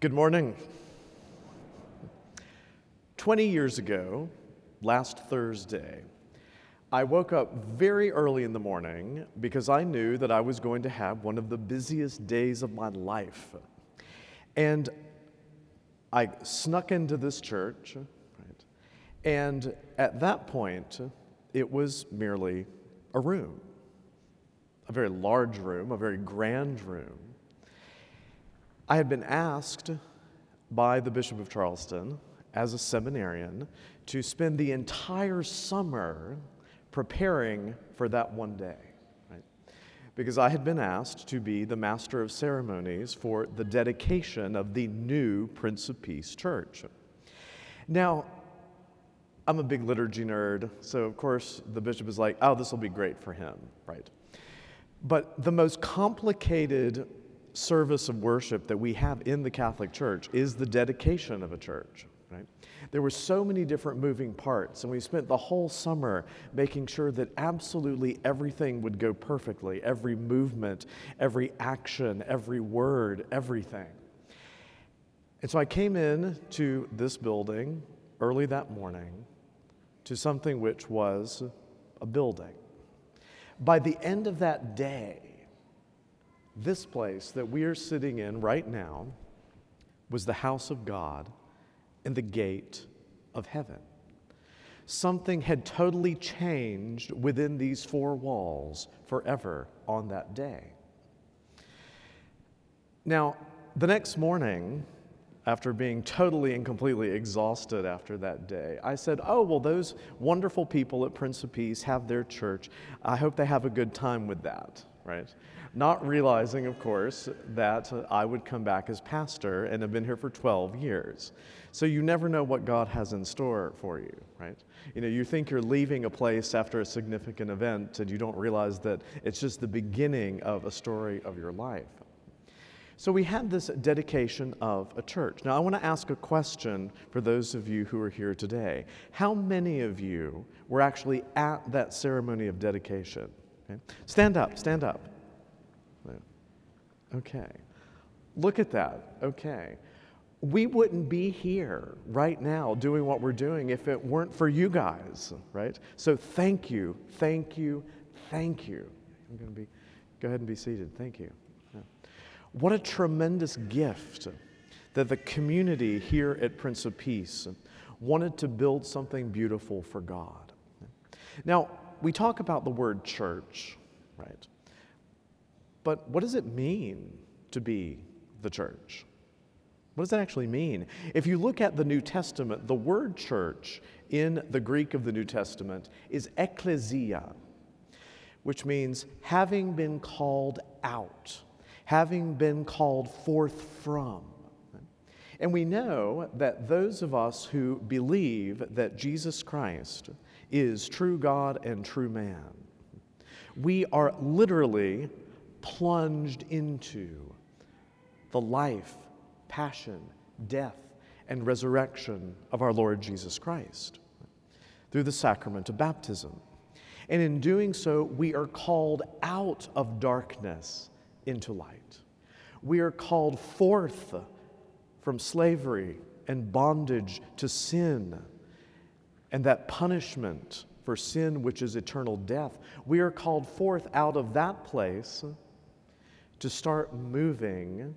Good morning. 20 years ago, last Thursday, I woke up very early in the morning because I knew that I was going to have one of the busiest days of my life. And I snuck into this church, right? and at that point, it was merely a room, a very large room, a very grand room. I had been asked by the Bishop of Charleston as a seminarian to spend the entire summer preparing for that one day. Right? Because I had been asked to be the master of ceremonies for the dedication of the new Prince of Peace Church. Now, I'm a big liturgy nerd, so of course the bishop is like, oh, this will be great for him, right? But the most complicated service of worship that we have in the Catholic Church is the dedication of a church. Right? There were so many different moving parts, and we spent the whole summer making sure that absolutely everything would go perfectly every movement, every action, every word, everything. And so I came in to this building early that morning to something which was a building. By the end of that day, this place that we are sitting in right now was the house of God and the gate of heaven. Something had totally changed within these four walls forever on that day. Now, the next morning, after being totally and completely exhausted after that day, I said, Oh, well, those wonderful people at Prince of Peace have their church. I hope they have a good time with that, right? not realizing, of course, that I would come back as pastor and have been here for 12 years. So you never know what God has in store for you, right? You know, you think you're leaving a place after a significant event and you don't realize that it's just the beginning of a story of your life. So we had this dedication of a church. Now I want to ask a question for those of you who are here today. How many of you were actually at that ceremony of dedication? Okay? Stand up, stand up. Okay. Look at that. Okay. We wouldn't be here right now doing what we're doing if it weren't for you guys, right? So thank you, thank you, thank you. I'm going to be, go ahead and be seated. Thank you. Yeah. What a tremendous gift that the community here at Prince of Peace wanted to build something beautiful for God. Now, we talk about the word church, right? But what does it mean to be the church? What does that actually mean? If you look at the New Testament, the word church in the Greek of the New Testament is ekklesia, which means having been called out, having been called forth from. And we know that those of us who believe that Jesus Christ is true God and true man, we are literally plunged into the life, passion, death, and resurrection of our Lord Jesus Christ through the sacrament of baptism. And in doing so, we are called out of darkness into light. We are called forth from slavery and bondage to sin and that punishment for sin, which is eternal death. We are called forth out of that place to start moving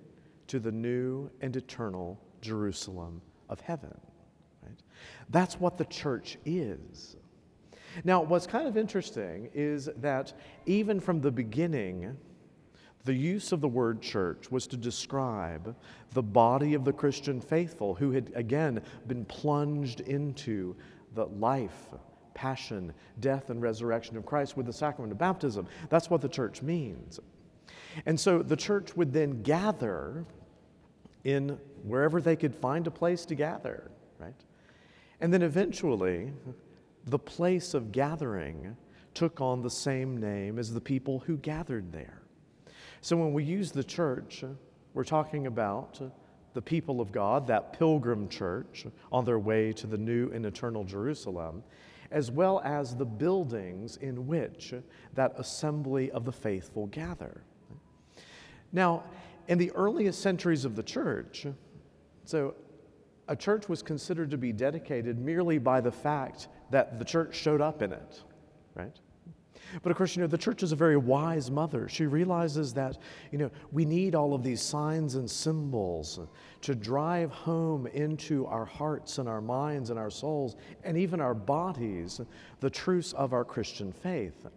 to the new and eternal Jerusalem of heaven. Right? That's what the church is. Now, what's kind of interesting is that even from the beginning, the use of the word church was to describe the body of the Christian faithful who had, again, been plunged into the life, passion, death, and resurrection of Christ with the sacrament of baptism. That's what the church means. And so the church would then gather in wherever they could find a place to gather, right? And then eventually, the place of gathering took on the same name as the people who gathered there. So when we use the church, we're talking about the people of God, that pilgrim church on their way to the new and eternal Jerusalem, as well as the buildings in which that assembly of the faithful gather. Now, in the earliest centuries of the church, So a church was considered to be dedicated merely by the fact that the church showed up in it, right? But of course, you know, the church is a very wise mother. She realizes that, you know, we need all of these signs and symbols to drive home into our hearts and our minds and our souls and even our bodies the truths of our Christian faith.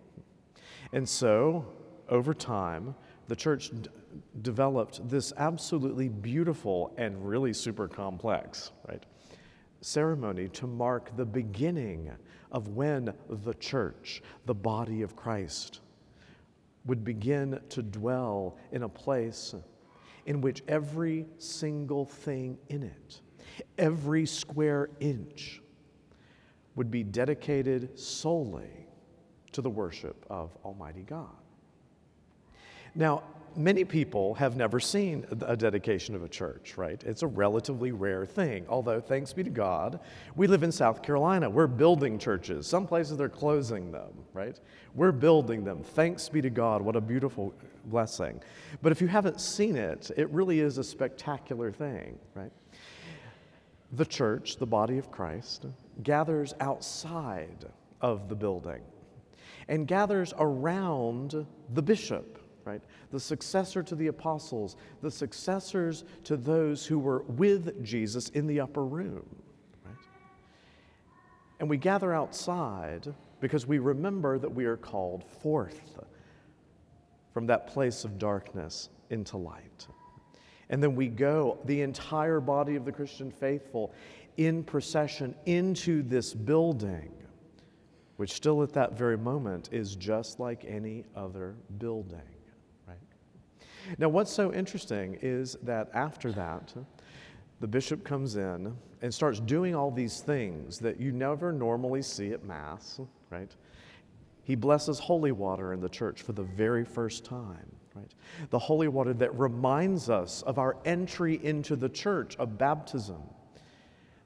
And so, over time, the church d- developed this absolutely beautiful and really super complex, right? Ceremony to mark the beginning of when the church, the body of Christ, would begin to dwell in a place in which every single thing in it, every square inch, would be dedicated solely to the worship of Almighty God. Now, many people have never seen a dedication of a church, right? It's a relatively rare thing. Although, thanks be to God, we live in South Carolina. We're building churches. Some places they're closing them, right? We're building them. Thanks be to God. What a beautiful blessing. But if you haven't seen it, it really is a spectacular thing, right? The church, the body of Christ, gathers outside of the building and gathers around the bishop right? The successor to the apostles, the successors to those who were with Jesus in the upper room, right? And we gather outside because we remember that we are called forth from that place of darkness into light. And then we go, the entire body of the Christian faithful, in procession into this building, which still at that very moment is just like any other building. Now, what's so interesting is that after that, the bishop comes in and starts doing all these things that you never normally see at Mass, right? He blesses holy water in the church for the very first time, right? The holy water that reminds us of our entry into the church of baptism.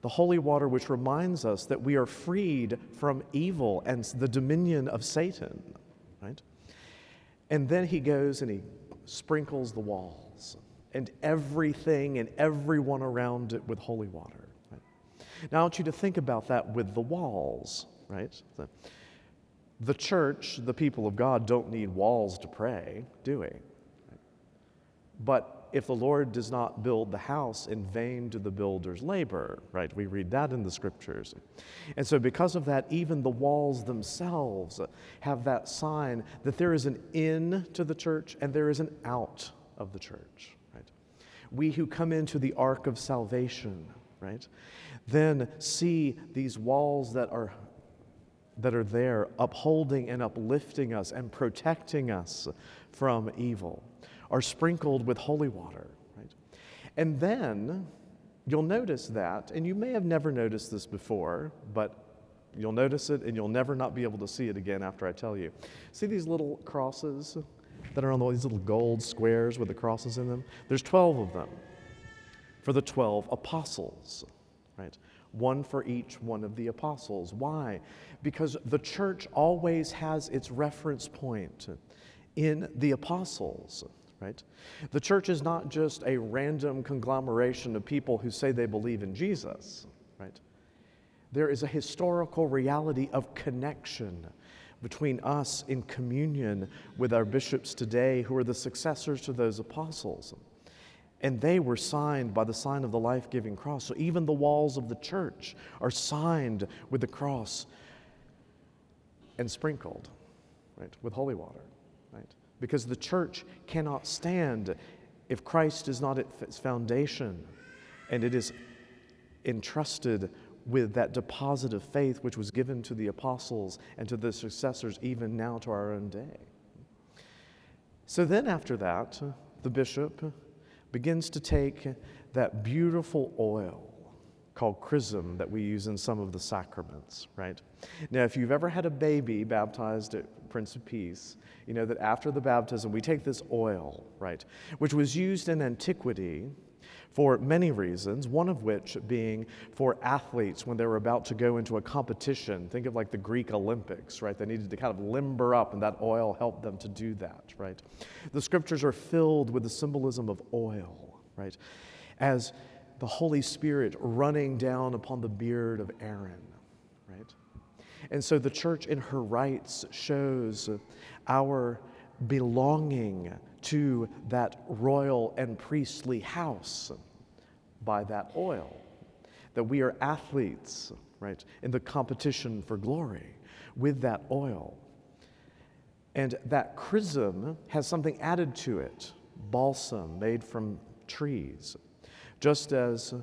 The holy water which reminds us that we are freed from evil and the dominion of Satan, right? And then he goes and he sprinkles the walls and everything and everyone around it with holy water. Right? Now, I want you to think about that with the walls, right? The, the church, the people of God, don't need walls to pray, do we? But if the Lord does not build the house, in vain do the builders labor, right? We read that in the scriptures. And so, because of that, even the walls themselves have that sign that there is an in to the church and there is an out of the church, right? We who come into the ark of salvation, right, then see these walls that are that are there upholding and uplifting us and protecting us from evil are sprinkled with holy water, right? And then you'll notice that, and you may have never noticed this before, but you'll notice it and you'll never not be able to see it again after I tell you. See these little crosses that are on these little gold squares with the crosses in them? There's 12 of them for the 12 apostles, right? One for each one of the apostles. Why? Because the church always has its reference point in the apostles right? The church is not just a random conglomeration of people who say they believe in Jesus, right? There is a historical reality of connection between us in communion with our bishops today who are the successors to those apostles. And they were signed by the sign of the life giving cross. So even the walls of the church are signed with the cross and sprinkled, right, with holy water, right? Because the church cannot stand if Christ is not at its foundation and it is entrusted with that deposit of faith which was given to the apostles and to the successors, even now to our own day. So then, after that, the bishop begins to take that beautiful oil called chrism that we use in some of the sacraments, right? Now, if you've ever had a baby baptized at Prince of Peace, you know that after the baptism, we take this oil, right, which was used in antiquity for many reasons, one of which being for athletes when they were about to go into a competition. Think of like the Greek Olympics, right? They needed to kind of limber up, and that oil helped them to do that, right? The scriptures are filled with the symbolism of oil, right? As the Holy Spirit running down upon the beard of Aaron, right? And so the church in her rites shows our belonging to that royal and priestly house by that oil. That we are athletes, right, in the competition for glory with that oil. And that chrism has something added to it balsam made from trees. Just as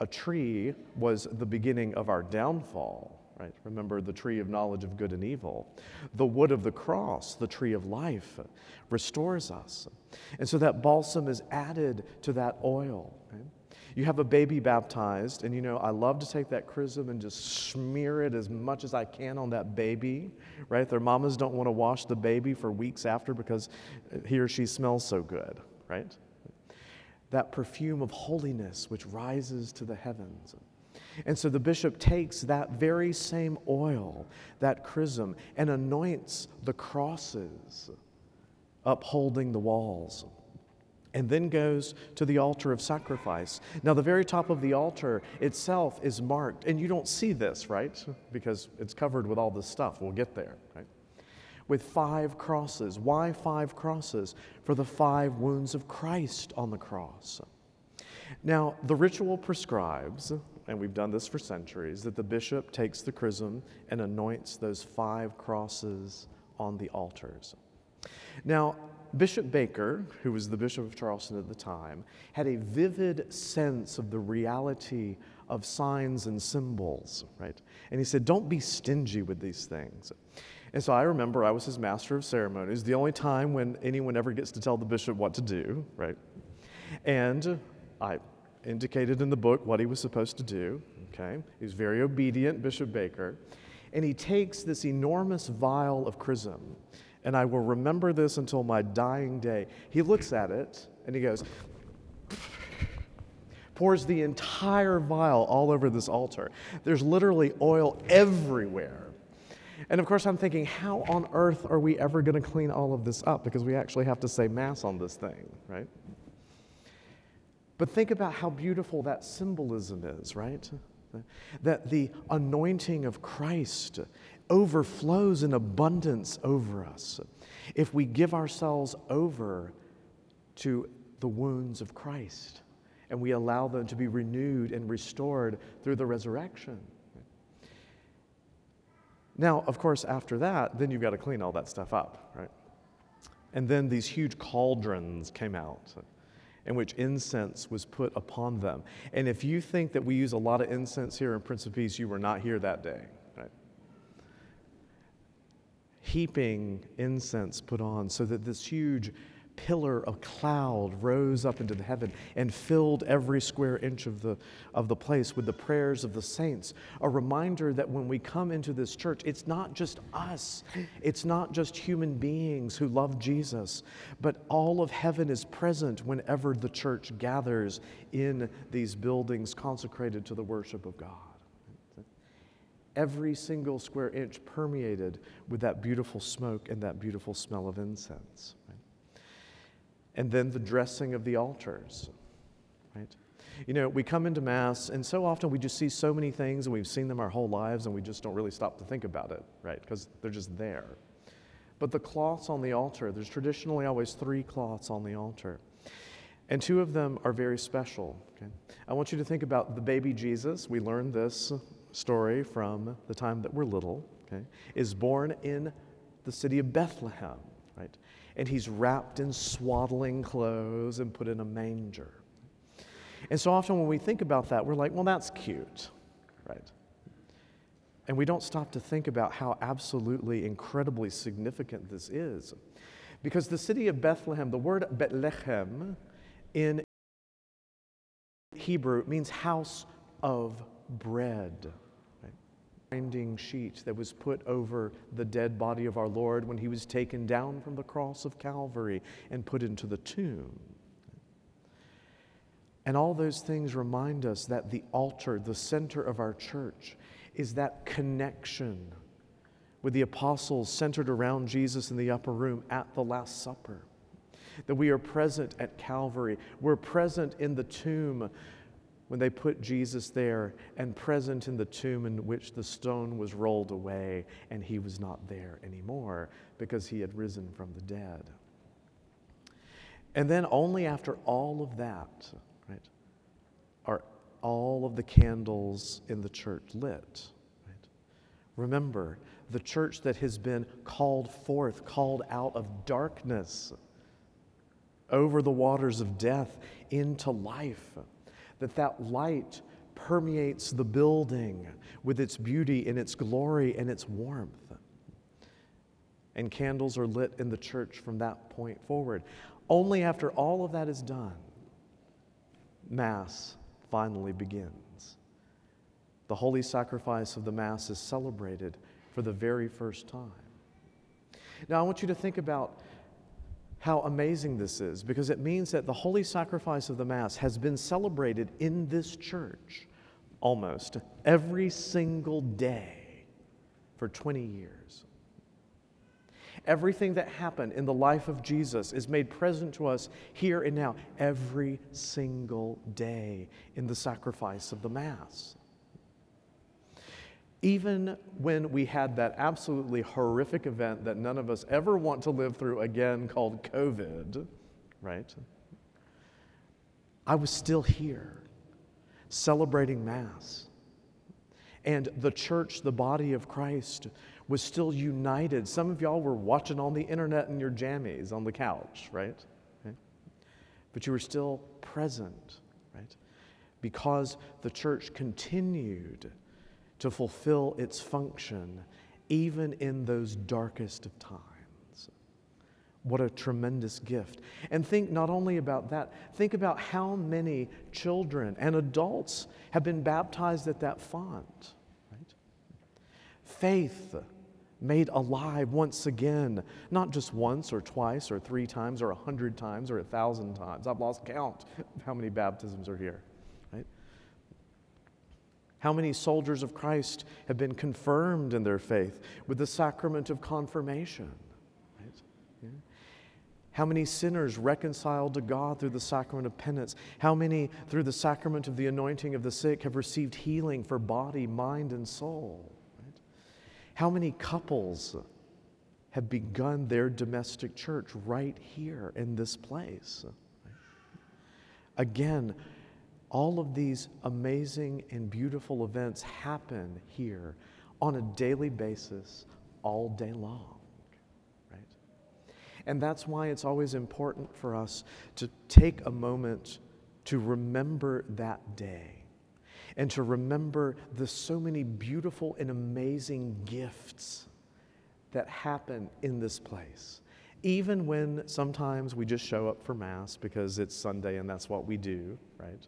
a tree was the beginning of our downfall, right? Remember the tree of knowledge of good and evil. The wood of the cross, the tree of life, restores us. And so that balsam is added to that oil. Right? You have a baby baptized, and you know, I love to take that chrism and just smear it as much as I can on that baby, right? Their mamas don't want to wash the baby for weeks after because he or she smells so good, right? That perfume of holiness which rises to the heavens. And so the bishop takes that very same oil, that chrism, and anoints the crosses upholding the walls and then goes to the altar of sacrifice. Now, the very top of the altar itself is marked, and you don't see this, right? Because it's covered with all this stuff. We'll get there, right? With five crosses. Why five crosses? For the five wounds of Christ on the cross. Now, the ritual prescribes, and we've done this for centuries, that the bishop takes the chrism and anoints those five crosses on the altars. Now, Bishop Baker, who was the Bishop of Charleston at the time, had a vivid sense of the reality of signs and symbols, right? And he said, Don't be stingy with these things. And so I remember I was his master of ceremonies, the only time when anyone ever gets to tell the bishop what to do, right? And I indicated in the book what he was supposed to do, okay? He was very obedient, Bishop Baker. And he takes this enormous vial of chrism and I will remember this until my dying day. He looks at it and he goes, pours the entire vial all over this altar. There's literally oil everywhere. And of course, I'm thinking, how on earth are we ever going to clean all of this up? Because we actually have to say Mass on this thing, right? But think about how beautiful that symbolism is, right? That the anointing of Christ overflows in abundance over us if we give ourselves over to the wounds of Christ and we allow them to be renewed and restored through the resurrection. Now, of course, after that, then you've got to clean all that stuff up, right? And then these huge cauldrons came out in which incense was put upon them. And if you think that we use a lot of incense here in Prince of Peace, you were not here that day heaping incense put on so that this huge pillar of cloud rose up into the heaven and filled every square inch of the, of the place with the prayers of the saints. A reminder that when we come into this church, it's not just us, it's not just human beings who love Jesus, but all of heaven is present whenever the church gathers in these buildings consecrated to the worship of God every single square inch permeated with that beautiful smoke and that beautiful smell of incense. And then the dressing of the altars, right? You know, we come into Mass, and so often we just see so many things, and we've seen them our whole lives, and we just don't really stop to think about it, right? Because they're just there. But the cloths on the altar, there's traditionally always three cloths on the altar. And two of them are very special. Okay? I want you to think about the baby Jesus. We learned this story from the time that we're little, okay, is born in the city of Bethlehem, right? And he's wrapped in swaddling clothes and put in a manger. And so often when we think about that, we're like, well, that's cute, right? And we don't stop to think about how absolutely incredibly significant this is. Because the city of Bethlehem, the word Bethlehem in Hebrew means house of bread sheet that was put over the dead body of our Lord when he was taken down from the cross of Calvary and put into the tomb. And all those things remind us that the altar, the center of our church, is that connection with the apostles centered around Jesus in the upper room at the Last Supper. That we are present at Calvary, we're present in the tomb when they put Jesus there and present in the tomb in which the stone was rolled away and he was not there anymore because he had risen from the dead. And then only after all of that, right, are all of the candles in the church lit. Right? Remember, the church that has been called forth, called out of darkness over the waters of death into life, that that light permeates the building with its beauty and its glory and its warmth. And candles are lit in the church from that point forward. Only after all of that is done, Mass finally begins. The holy sacrifice of the Mass is celebrated for the very first time. Now, I want you to think about how amazing this is because it means that the holy sacrifice of the Mass has been celebrated in this church almost every single day for 20 years. Everything that happened in the life of Jesus is made present to us here and now every single day in the sacrifice of the Mass even when we had that absolutely horrific event that none of us ever want to live through again called COVID, right? I was still here celebrating Mass. And the church, the body of Christ, was still united. Some of y'all were watching on the internet in your jammies on the couch, right? But you were still present, right? Because the church continued to fulfill its function even in those darkest of times. What a tremendous gift. And think not only about that, think about how many children and adults have been baptized at that font. Right? Faith made alive once again, not just once or twice or three times or a hundred times or a thousand times. I've lost count of how many baptisms are here. How many soldiers of Christ have been confirmed in their faith with the sacrament of confirmation? Right? How many sinners reconciled to God through the sacrament of penance? How many, through the sacrament of the anointing of the sick, have received healing for body, mind, and soul? Right? How many couples have begun their domestic church right here in this place? Right? Again, all of these amazing and beautiful events happen here on a daily basis, all day long. Right? And that's why it's always important for us to take a moment to remember that day and to remember the so many beautiful and amazing gifts that happen in this place. Even when sometimes we just show up for Mass because it's Sunday and that's what we do, right?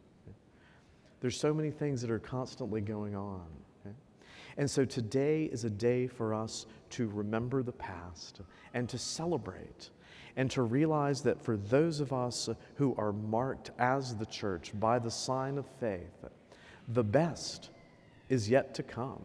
There's so many things that are constantly going on. Okay? And so today is a day for us to remember the past and to celebrate and to realize that for those of us who are marked as the church by the sign of faith, the best is yet to come.